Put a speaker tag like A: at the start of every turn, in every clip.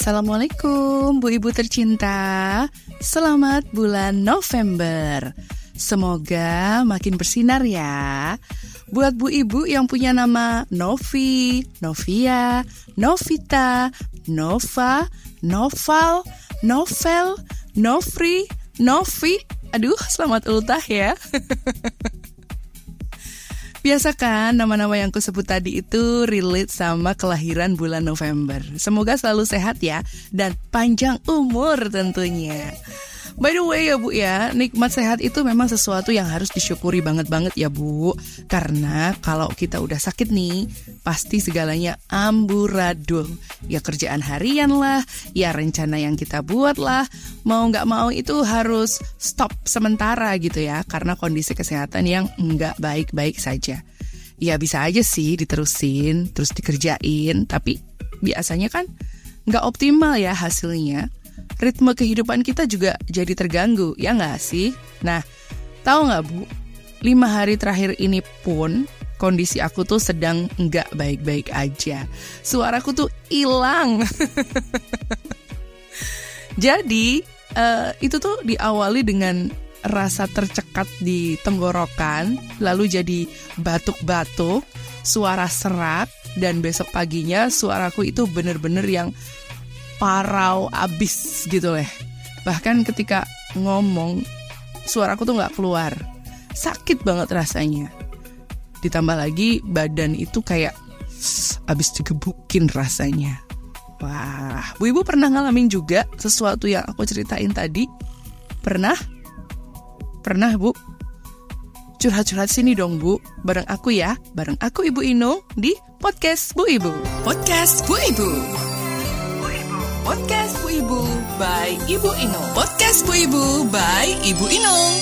A: Assalamualaikum Bu Ibu tercinta. Selamat bulan November. Semoga makin bersinar ya. Buat Bu Ibu yang punya nama Novi, Novia, Novita, Nova, Noval, Novel, Novri, Novi. Aduh selamat ultah ya Biasa kan nama-nama yang kusebut tadi itu relate sama kelahiran bulan November. Semoga selalu sehat ya dan panjang umur tentunya. By the way ya Bu ya, nikmat sehat itu memang sesuatu yang harus disyukuri banget-banget ya Bu. Karena kalau kita udah sakit nih, pasti segalanya amburadul. Ya kerjaan harian lah, ya rencana yang kita buat lah. Mau nggak mau itu harus stop sementara gitu ya, karena kondisi kesehatan yang nggak baik-baik saja. Ya bisa aja sih diterusin, terus dikerjain, tapi biasanya kan nggak optimal ya hasilnya ritme kehidupan kita juga jadi terganggu, ya nggak sih? Nah, tahu nggak Bu, lima hari terakhir ini pun kondisi aku tuh sedang nggak baik-baik aja. Suaraku tuh hilang. jadi, uh, itu tuh diawali dengan rasa tercekat di tenggorokan, lalu jadi batuk-batuk, suara serak, dan besok paginya suaraku itu bener-bener yang parau abis gitu leh. Bahkan ketika ngomong suaraku tuh nggak keluar. Sakit banget rasanya. Ditambah lagi badan itu kayak abis digebukin rasanya. Wah, Bu Ibu pernah ngalamin juga sesuatu yang aku ceritain tadi? Pernah? Pernah, Bu? Curhat-curhat sini dong, Bu. Bareng aku ya, bareng aku Ibu Ino di Podcast Bu Ibu. Podcast Bu Ibu. Podcast Bu Ibu by Ibu Inung. Podcast Bu Ibu by Ibu Inung.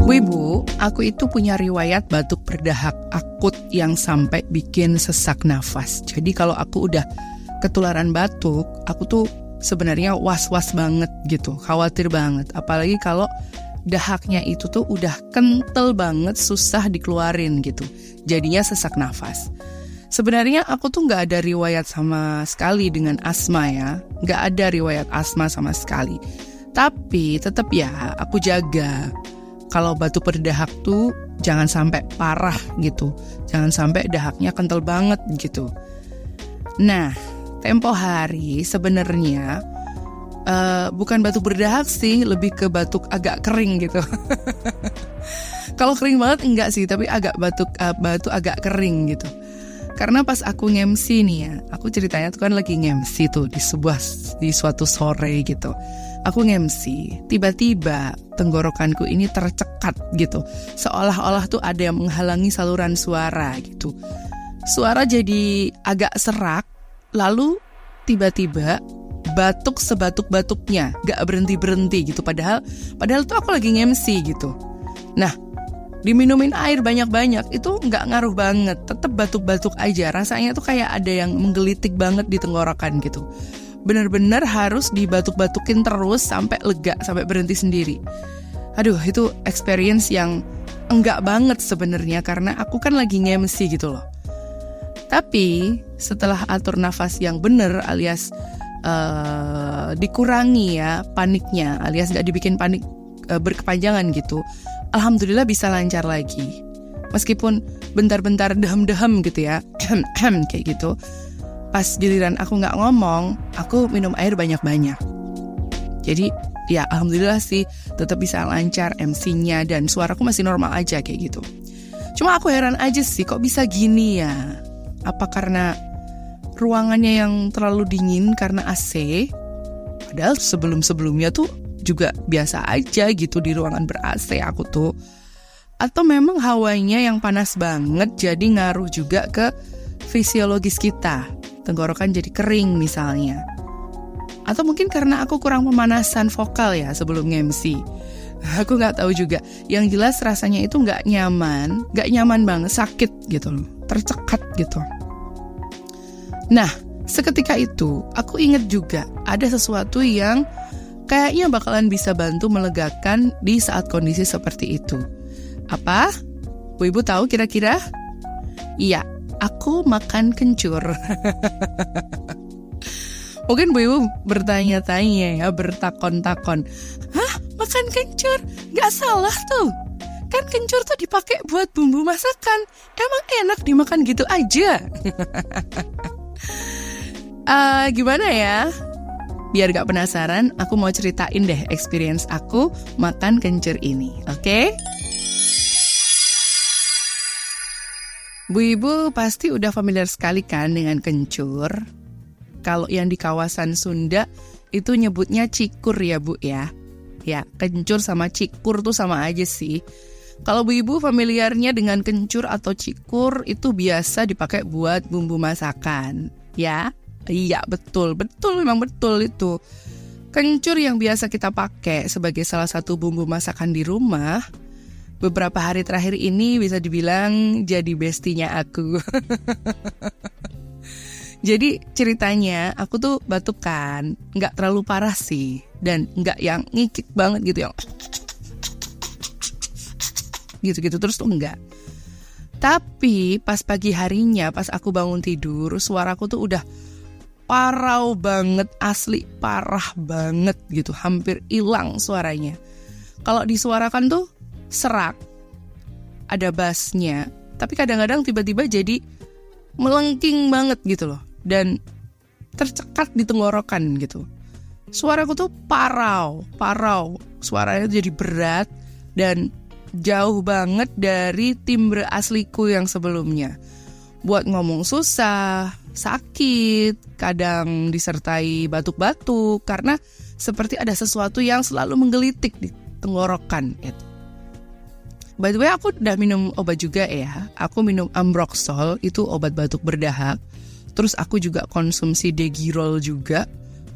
A: Bu Ibu, aku itu punya riwayat batuk berdahak akut yang sampai bikin sesak nafas. Jadi kalau aku udah ketularan batuk, aku tuh sebenarnya was-was banget gitu, khawatir banget. Apalagi kalau dahaknya itu tuh udah kental banget, susah dikeluarin gitu. Jadinya sesak nafas. Sebenarnya aku tuh nggak ada riwayat sama sekali dengan asma ya, nggak ada riwayat asma sama sekali. Tapi tetap ya aku jaga. Kalau batu berdahak tuh jangan sampai parah gitu, jangan sampai dahaknya kental banget gitu. Nah, tempo hari sebenarnya uh, bukan batuk berdahak sih, lebih ke batuk agak kering gitu. Kalau kering banget enggak sih, tapi agak batuk uh, batuk agak kering gitu. Karena pas aku ngemsi nih ya, aku ceritanya tuh kan lagi ngemsi tuh di sebuah di suatu sore gitu. Aku ngemsi, tiba-tiba tenggorokanku ini tercekat gitu. Seolah-olah tuh ada yang menghalangi saluran suara gitu. Suara jadi agak serak lalu tiba-tiba batuk sebatuk-batuknya. Gak berhenti-berhenti gitu padahal padahal tuh aku lagi ngemsi gitu. Nah diminumin air banyak-banyak itu nggak ngaruh banget. Tetap batuk-batuk aja. Rasanya tuh kayak ada yang menggelitik banget di tenggorokan gitu. Bener-bener harus dibatuk-batukin terus sampai lega sampai berhenti sendiri. Aduh itu experience yang enggak banget sebenarnya karena aku kan lagi ngemsi gitu loh tapi setelah atur nafas yang benar alias uh, dikurangi ya paniknya alias nggak dibikin panik uh, berkepanjangan gitu. alhamdulillah bisa lancar lagi. Meskipun bentar-bentar dehem-dehem gitu ya, kayak gitu. Pas giliran aku nggak ngomong, aku minum air banyak-banyak. Jadi ya alhamdulillah sih tetap bisa lancar MC-nya dan suaraku masih normal aja kayak gitu. Cuma aku heran aja sih kok bisa gini ya. Apa karena ruangannya yang terlalu dingin karena AC? Padahal sebelum-sebelumnya tuh juga biasa aja gitu di ruangan ber-AC aku tuh. Atau memang hawanya yang panas banget jadi ngaruh juga ke fisiologis kita. Tenggorokan jadi kering misalnya. Atau mungkin karena aku kurang pemanasan vokal ya sebelum MC. Aku nggak tahu juga. Yang jelas rasanya itu nggak nyaman, nggak nyaman banget, sakit gitu loh, tercekat gitu. Nah, seketika itu aku inget juga ada sesuatu yang kayaknya bakalan bisa bantu melegakan di saat kondisi seperti itu. Apa? Bu Ibu tahu kira-kira? Iya, aku makan kencur. Mungkin Bu Ibu bertanya-tanya ya, bertakon-takon. Hah? Makan kencur? Gak salah tuh. Kan kencur tuh dipakai buat bumbu masakan. Emang enak dimakan gitu aja. uh, gimana ya? Biar gak penasaran, aku mau ceritain deh experience aku makan kencur ini, oke? Okay? Bu Ibu pasti udah familiar sekali kan dengan kencur? Kalau yang di kawasan Sunda itu nyebutnya cikur ya Bu ya. Ya, kencur sama cikur tuh sama aja sih. Kalau Bu Ibu familiarnya dengan kencur atau cikur itu biasa dipakai buat bumbu masakan, ya. Iya, betul, betul memang betul itu. Kencur yang biasa kita pakai sebagai salah satu bumbu masakan di rumah beberapa hari terakhir ini bisa dibilang jadi bestinya aku. Jadi ceritanya aku tuh batuk kan, nggak terlalu parah sih, dan nggak yang ngikik banget gitu yang gitu-gitu terus tuh enggak. Tapi pas pagi harinya, pas aku bangun tidur, suaraku tuh udah parau banget, asli parah banget gitu, hampir hilang suaranya. Kalau disuarakan tuh serak, ada bassnya, tapi kadang-kadang tiba-tiba jadi melengking banget gitu loh dan tercekat di tenggorokan gitu. Suaraku tuh parau, parau. Suaranya jadi berat dan jauh banget dari timbre asliku yang sebelumnya. Buat ngomong susah, sakit, kadang disertai batuk-batuk karena seperti ada sesuatu yang selalu menggelitik di tenggorokan itu. By the way, aku udah minum obat juga ya. Aku minum Ambroxol, itu obat batuk berdahak. Terus aku juga konsumsi degirol juga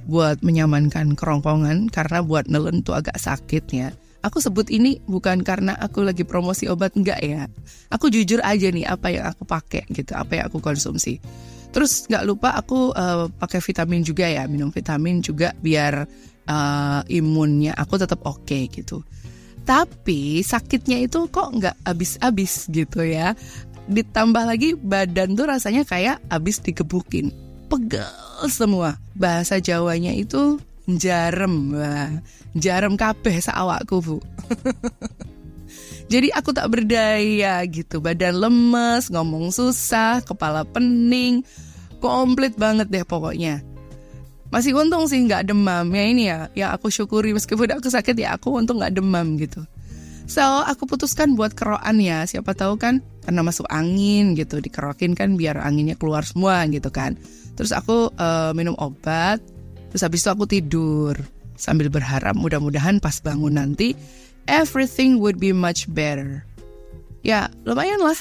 A: buat menyamankan kerongkongan karena buat nelen tuh agak sakit ya. Aku sebut ini bukan karena aku lagi promosi obat enggak ya. Aku jujur aja nih apa yang aku pakai gitu, apa yang aku konsumsi. Terus nggak lupa aku uh, pakai vitamin juga ya, minum vitamin juga biar uh, imunnya aku tetap oke okay, gitu. Tapi sakitnya itu kok nggak habis-habis gitu ya ditambah lagi badan tuh rasanya kayak abis dikebukin pegel semua bahasa Jawanya itu jarem wah. Jarem kabeh saawakku bu. Jadi aku tak berdaya gitu. Badan lemes ngomong susah kepala pening. Komplit banget deh pokoknya. Masih untung sih nggak demam. Ya ini ya yang aku syukuri. Meskipun aku sakit ya aku untung nggak demam gitu. So aku putuskan buat keroan ya. Siapa tahu kan karena masuk angin gitu. Dikerokin kan biar anginnya keluar semua gitu kan. Terus aku uh, minum obat Terus habis itu aku tidur Sambil berharap mudah-mudahan pas bangun nanti Everything would be much better. Ya lumayan lah.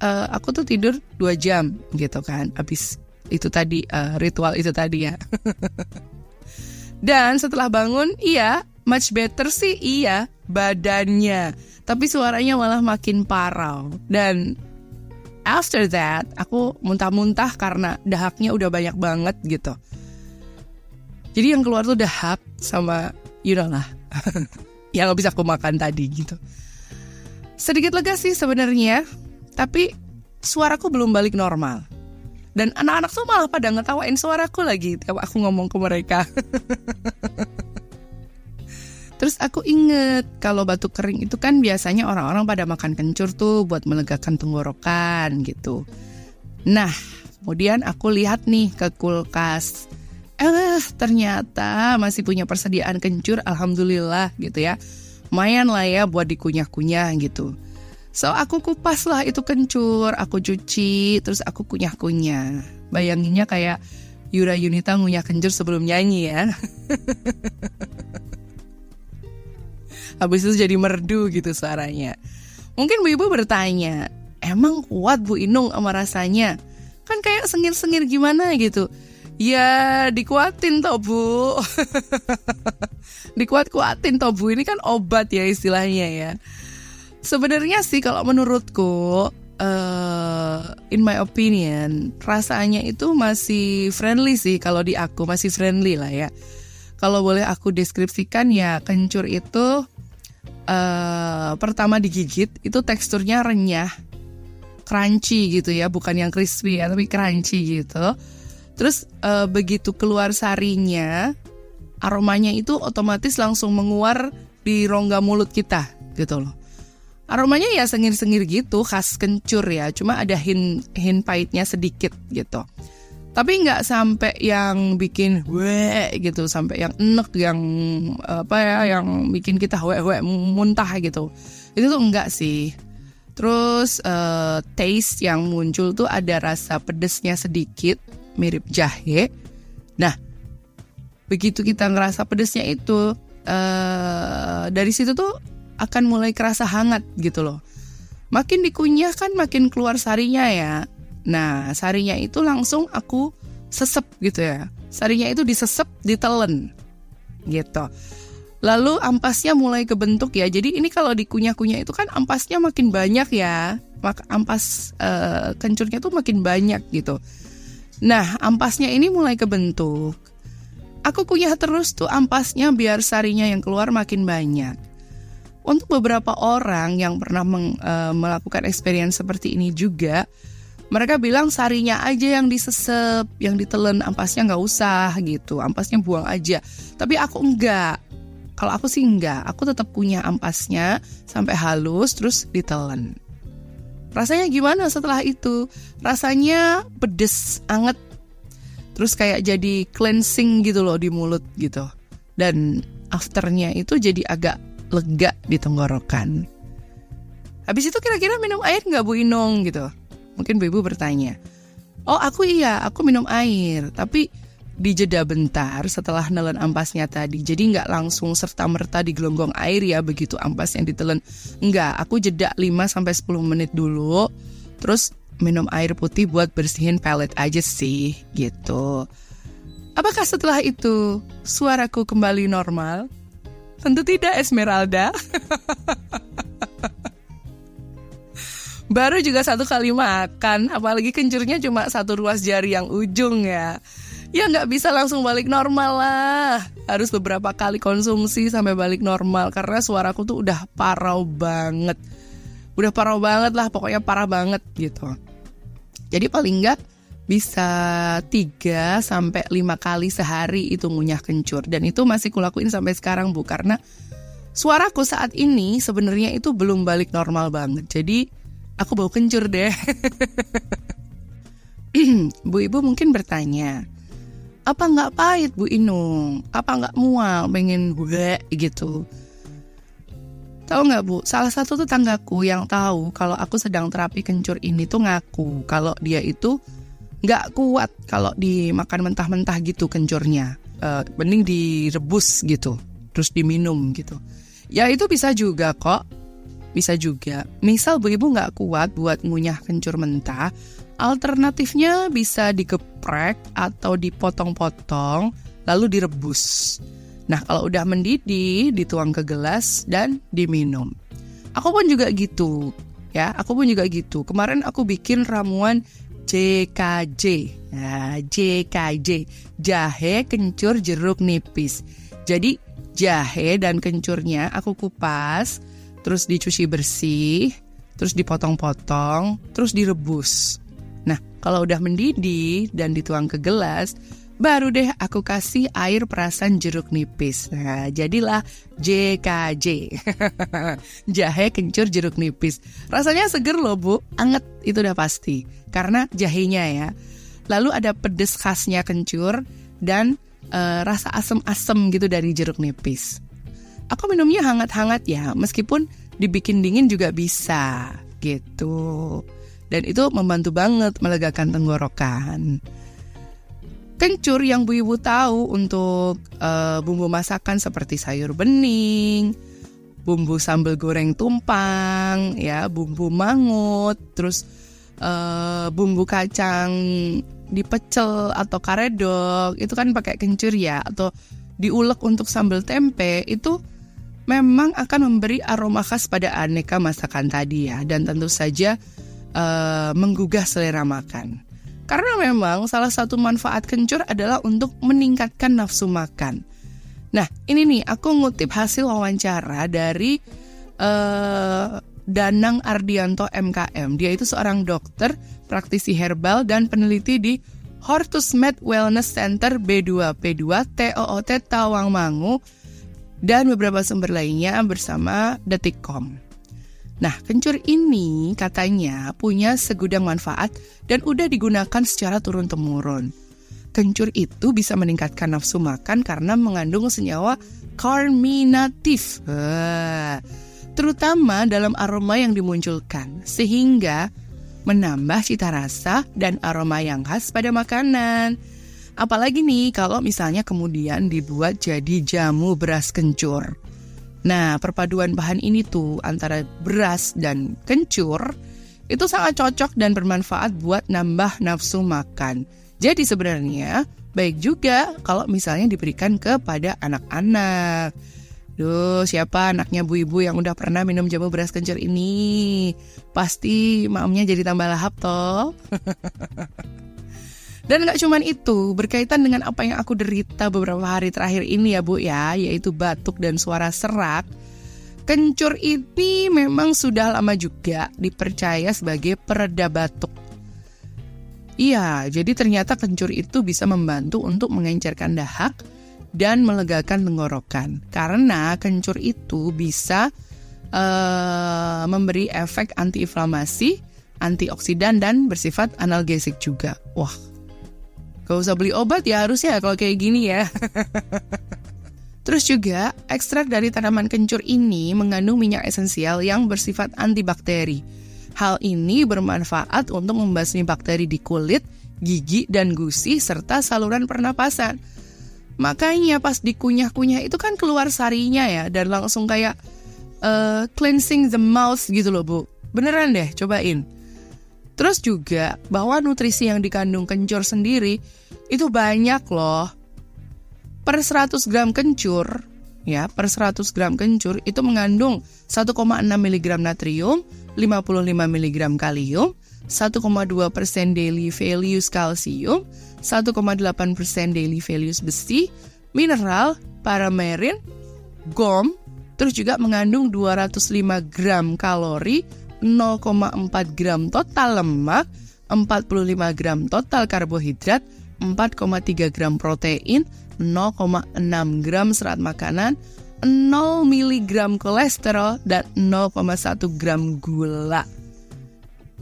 A: Uh, Aku tuh tidur 2 jam gitu kan Habis itu tadi uh, ritual itu tadi ya. Dan setelah bangun iya much better sih iya badannya. Tapi suaranya malah makin parau. Dan after that aku muntah-muntah karena dahaknya udah banyak banget gitu jadi yang keluar tuh dahak sama you know lah yang gak bisa aku makan tadi gitu sedikit lega sih sebenarnya tapi suaraku belum balik normal dan anak-anak tuh malah pada ngetawain suaraku lagi kalau aku ngomong ke mereka Terus aku inget kalau batuk kering itu kan biasanya orang-orang pada makan kencur tuh buat melegakan tenggorokan gitu. Nah, kemudian aku lihat nih ke kulkas. Eh, ternyata masih punya persediaan kencur, alhamdulillah gitu ya. Lumayan lah ya buat dikunyah-kunyah gitu. So aku kupas lah itu kencur, aku cuci, terus aku kunyah-kunyah. Bayanginnya kayak Yura Yunita ngunyah kencur sebelum nyanyi ya. Habis itu jadi merdu gitu suaranya. Mungkin Bu Ibu bertanya, emang kuat Bu Inung sama rasanya? Kan kayak sengir-sengir gimana gitu. Ya dikuatin toh Bu. Dikuat-kuatin toh Bu, ini kan obat ya istilahnya ya. Sebenarnya sih kalau menurutku uh, in my opinion, rasanya itu masih friendly sih kalau di aku masih friendly lah ya. Kalau boleh aku deskripsikan ya kencur itu uh, pertama digigit itu teksturnya renyah, crunchy gitu ya, bukan yang crispy ya, tapi crunchy gitu. Terus uh, begitu keluar sarinya, aromanya itu otomatis langsung menguar di rongga mulut kita gitu loh. Aromanya ya sengir-sengir gitu, khas kencur ya, cuma ada hin hin pahitnya sedikit gitu. Tapi nggak sampai yang bikin we gitu sampai yang enek yang apa ya yang bikin kita we we muntah gitu. Itu tuh enggak sih. Terus uh, taste yang muncul tuh ada rasa pedesnya sedikit mirip jahe nah begitu kita ngerasa pedesnya itu uh, dari situ tuh akan mulai kerasa hangat gitu loh makin dikunyah kan makin keluar sarinya ya Nah, sarinya itu langsung aku sesep gitu ya. Sarinya itu disesep, ditelen gitu. Lalu ampasnya mulai kebentuk ya. Jadi ini kalau dikunyah-kunyah itu kan ampasnya makin banyak ya. Maka ampas uh, kencurnya tuh makin banyak gitu. Nah, ampasnya ini mulai kebentuk. Aku kunyah terus tuh ampasnya biar sarinya yang keluar makin banyak. Untuk beberapa orang yang pernah meng, uh, melakukan experience seperti ini juga, mereka bilang sarinya aja yang disesep, yang ditelen, ampasnya nggak usah gitu, ampasnya buang aja. Tapi aku enggak. Kalau aku sih enggak, aku tetap punya ampasnya sampai halus terus ditelen. Rasanya gimana setelah itu? Rasanya pedes, anget, terus kayak jadi cleansing gitu loh di mulut gitu. Dan afternya itu jadi agak lega di tenggorokan. Habis itu kira-kira minum air nggak Bu Inung gitu? Mungkin ibu bertanya, oh aku iya, aku minum air, tapi di jeda bentar setelah nelen ampasnya tadi. Jadi nggak langsung serta-merta di gelonggong air ya begitu ampas yang ditelen. Enggak, aku jeda 5 sampai 10 menit dulu. Terus minum air putih buat bersihin palate aja sih gitu. Apakah setelah itu suaraku kembali normal? Tentu tidak Esmeralda. Baru juga satu kali makan, apalagi kencurnya cuma satu ruas jari yang ujung ya. Ya nggak bisa langsung balik normal lah. Harus beberapa kali konsumsi sampai balik normal karena suaraku tuh udah parau banget. Udah parau banget lah, pokoknya parah banget gitu. Jadi paling nggak bisa 3 sampai 5 kali sehari itu ngunyah kencur dan itu masih kulakuin sampai sekarang Bu karena suaraku saat ini sebenarnya itu belum balik normal banget. Jadi aku bau kencur deh. Bu Ibu mungkin bertanya, apa nggak pahit Bu Inung? Apa nggak mual pengen gue gitu? Tahu nggak Bu, salah satu tetanggaku yang tahu kalau aku sedang terapi kencur ini tuh ngaku kalau dia itu nggak kuat kalau dimakan mentah-mentah gitu kencurnya. Uh, mending direbus gitu, terus diminum gitu. Ya itu bisa juga kok bisa juga. Misal bu ibu nggak kuat buat ngunyah kencur mentah, alternatifnya bisa dikeprek atau dipotong-potong lalu direbus. Nah kalau udah mendidih dituang ke gelas dan diminum. Aku pun juga gitu ya, aku pun juga gitu. Kemarin aku bikin ramuan JKJ. Nah, JKJ, jahe kencur jeruk nipis. Jadi jahe dan kencurnya aku kupas, terus dicuci bersih, terus dipotong-potong, terus direbus. Nah, kalau udah mendidih dan dituang ke gelas, Baru deh aku kasih air perasan jeruk nipis. Nah, jadilah JKJ. Jahe kencur jeruk nipis. Rasanya seger loh bu, anget itu udah pasti. Karena jahenya ya. Lalu ada pedes khasnya kencur dan uh, rasa asem-asem gitu dari jeruk nipis. Aku minumnya hangat-hangat ya, meskipun dibikin dingin juga bisa gitu. Dan itu membantu banget melegakan tenggorokan. Kencur yang Bu Ibu tahu untuk uh, bumbu masakan seperti sayur bening, bumbu sambal goreng tumpang, ya, bumbu mangut, terus uh, bumbu kacang dipecel atau karedok, itu kan pakai kencur ya, atau diulek untuk sambal tempe, itu memang akan memberi aroma khas pada aneka masakan tadi ya, dan tentu saja uh, menggugah selera makan. Karena memang salah satu manfaat kencur adalah untuk meningkatkan nafsu makan. Nah, ini nih aku ngutip hasil wawancara dari uh, Danang Ardianto MKM. Dia itu seorang dokter, praktisi herbal dan peneliti di Hortus Med Wellness Center B2P2 TOOT Tawangmangu dan beberapa sumber lainnya bersama Detikcom. Nah, kencur ini katanya punya segudang manfaat dan udah digunakan secara turun-temurun. Kencur itu bisa meningkatkan nafsu makan karena mengandung senyawa carminatif, terutama dalam aroma yang dimunculkan, sehingga menambah cita rasa dan aroma yang khas pada makanan. Apalagi nih kalau misalnya kemudian dibuat jadi jamu beras kencur. Nah, perpaduan bahan ini tuh antara beras dan kencur itu sangat cocok dan bermanfaat buat nambah nafsu makan. Jadi sebenarnya baik juga kalau misalnya diberikan kepada anak-anak. Duh, siapa anaknya bu ibu yang udah pernah minum jamu beras kencur ini? Pasti mamnya jadi tambah lahap toh. Dan nggak cuma itu, berkaitan dengan apa yang aku derita beberapa hari terakhir ini ya Bu ya, yaitu batuk dan suara serak. Kencur ini memang sudah lama juga dipercaya sebagai pereda batuk. Iya, jadi ternyata kencur itu bisa membantu untuk mengencerkan dahak dan melegakan tenggorokan. Karena kencur itu bisa uh, memberi efek antiinflamasi, antioksidan dan bersifat analgesik juga. Wah, Gak usah beli obat ya harusnya kalau kayak gini ya. Terus juga, ekstrak dari tanaman kencur ini mengandung minyak esensial yang bersifat antibakteri. Hal ini bermanfaat untuk membasmi bakteri di kulit, gigi, dan gusi, serta saluran pernapasan. Makanya pas dikunyah-kunyah itu kan keluar sarinya ya, dan langsung kayak uh, cleansing the mouth gitu loh bu. Beneran deh, cobain. Terus juga bahwa nutrisi yang dikandung kencur sendiri itu banyak loh. Per 100 gram kencur, ya, per 100 gram kencur itu mengandung 1,6 mg natrium, 55 mg kalium, 1,2 persen daily values kalsium, 1,8 persen daily values besi, mineral, paramerin, gom, terus juga mengandung 205 gram kalori, 0,4 gram total lemak, 45 gram total karbohidrat, 4,3 gram protein, 0,6 gram serat makanan, 0 mg kolesterol, dan 0,1 gram gula.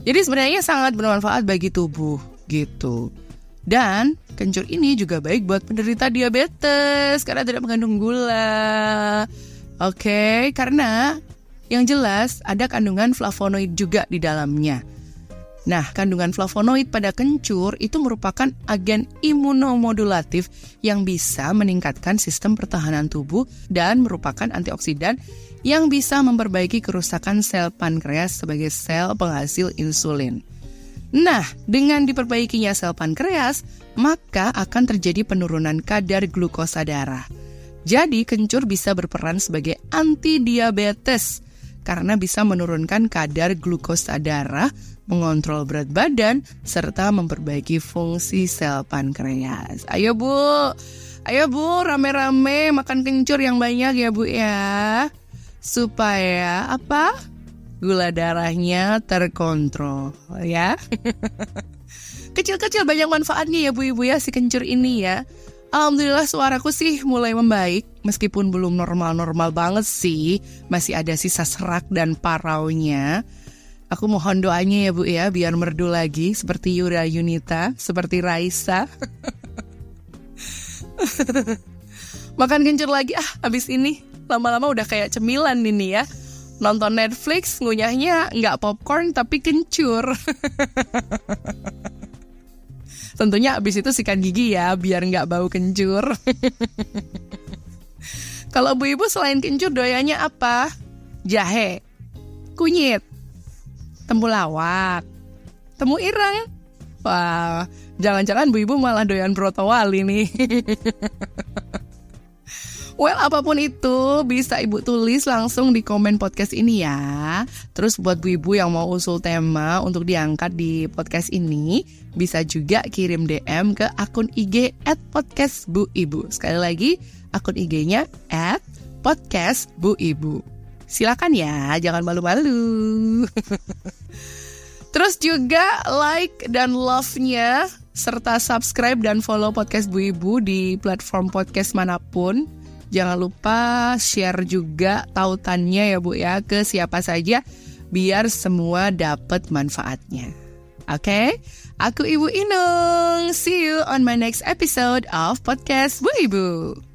A: Jadi sebenarnya sangat bermanfaat bagi tubuh gitu. Dan kencur ini juga baik buat penderita diabetes karena tidak mengandung gula. Oke, okay, karena yang jelas ada kandungan flavonoid juga di dalamnya. Nah, kandungan flavonoid pada kencur itu merupakan agen imunomodulatif yang bisa meningkatkan sistem pertahanan tubuh dan merupakan antioksidan yang bisa memperbaiki kerusakan sel pankreas sebagai sel penghasil insulin. Nah, dengan diperbaikinya sel pankreas, maka akan terjadi penurunan kadar glukosa darah. Jadi, kencur bisa berperan sebagai anti diabetes karena bisa menurunkan kadar glukosa darah mengontrol berat badan, serta memperbaiki fungsi sel pankreas. Ayo Bu, ayo Bu, rame-rame makan kencur yang banyak ya Bu ya. Supaya apa? Gula darahnya terkontrol ya. Kecil-kecil banyak manfaatnya ya Bu Ibu ya si kencur ini ya. Alhamdulillah suaraku sih mulai membaik meskipun belum normal-normal banget sih. Masih ada sisa serak dan paraunya. Aku mohon doanya ya Bu ya biar merdu lagi seperti Yura Yunita, seperti Raisa. Makan kencur lagi ah habis ini. Lama-lama udah kayak cemilan ini ya. Nonton Netflix ngunyahnya nggak popcorn tapi kencur. Tentunya abis itu sikat gigi ya, biar nggak bau kencur. Kalau bu ibu selain kencur doyanya apa? Jahe, kunyit, temulawak, temu ireng. Wah, jangan-jangan bu ibu malah doyan brotowali nih. Well, apa pun itu bisa Ibu tulis langsung di komen podcast ini ya. Terus buat Bu Ibu yang mau usul tema untuk diangkat di podcast ini, bisa juga kirim DM ke akun IG at podcast Bu Ibu. Sekali lagi, akun IG-nya at podcast Bu Ibu. Silakan ya, jangan malu-malu. Terus juga like dan love-nya serta subscribe dan follow podcast Bu Ibu di platform podcast mana pun Jangan lupa share juga tautannya ya Bu ya ke siapa saja biar semua dapat manfaatnya. Oke, okay? aku Ibu Inung. See you on my next episode of podcast Bu Ibu.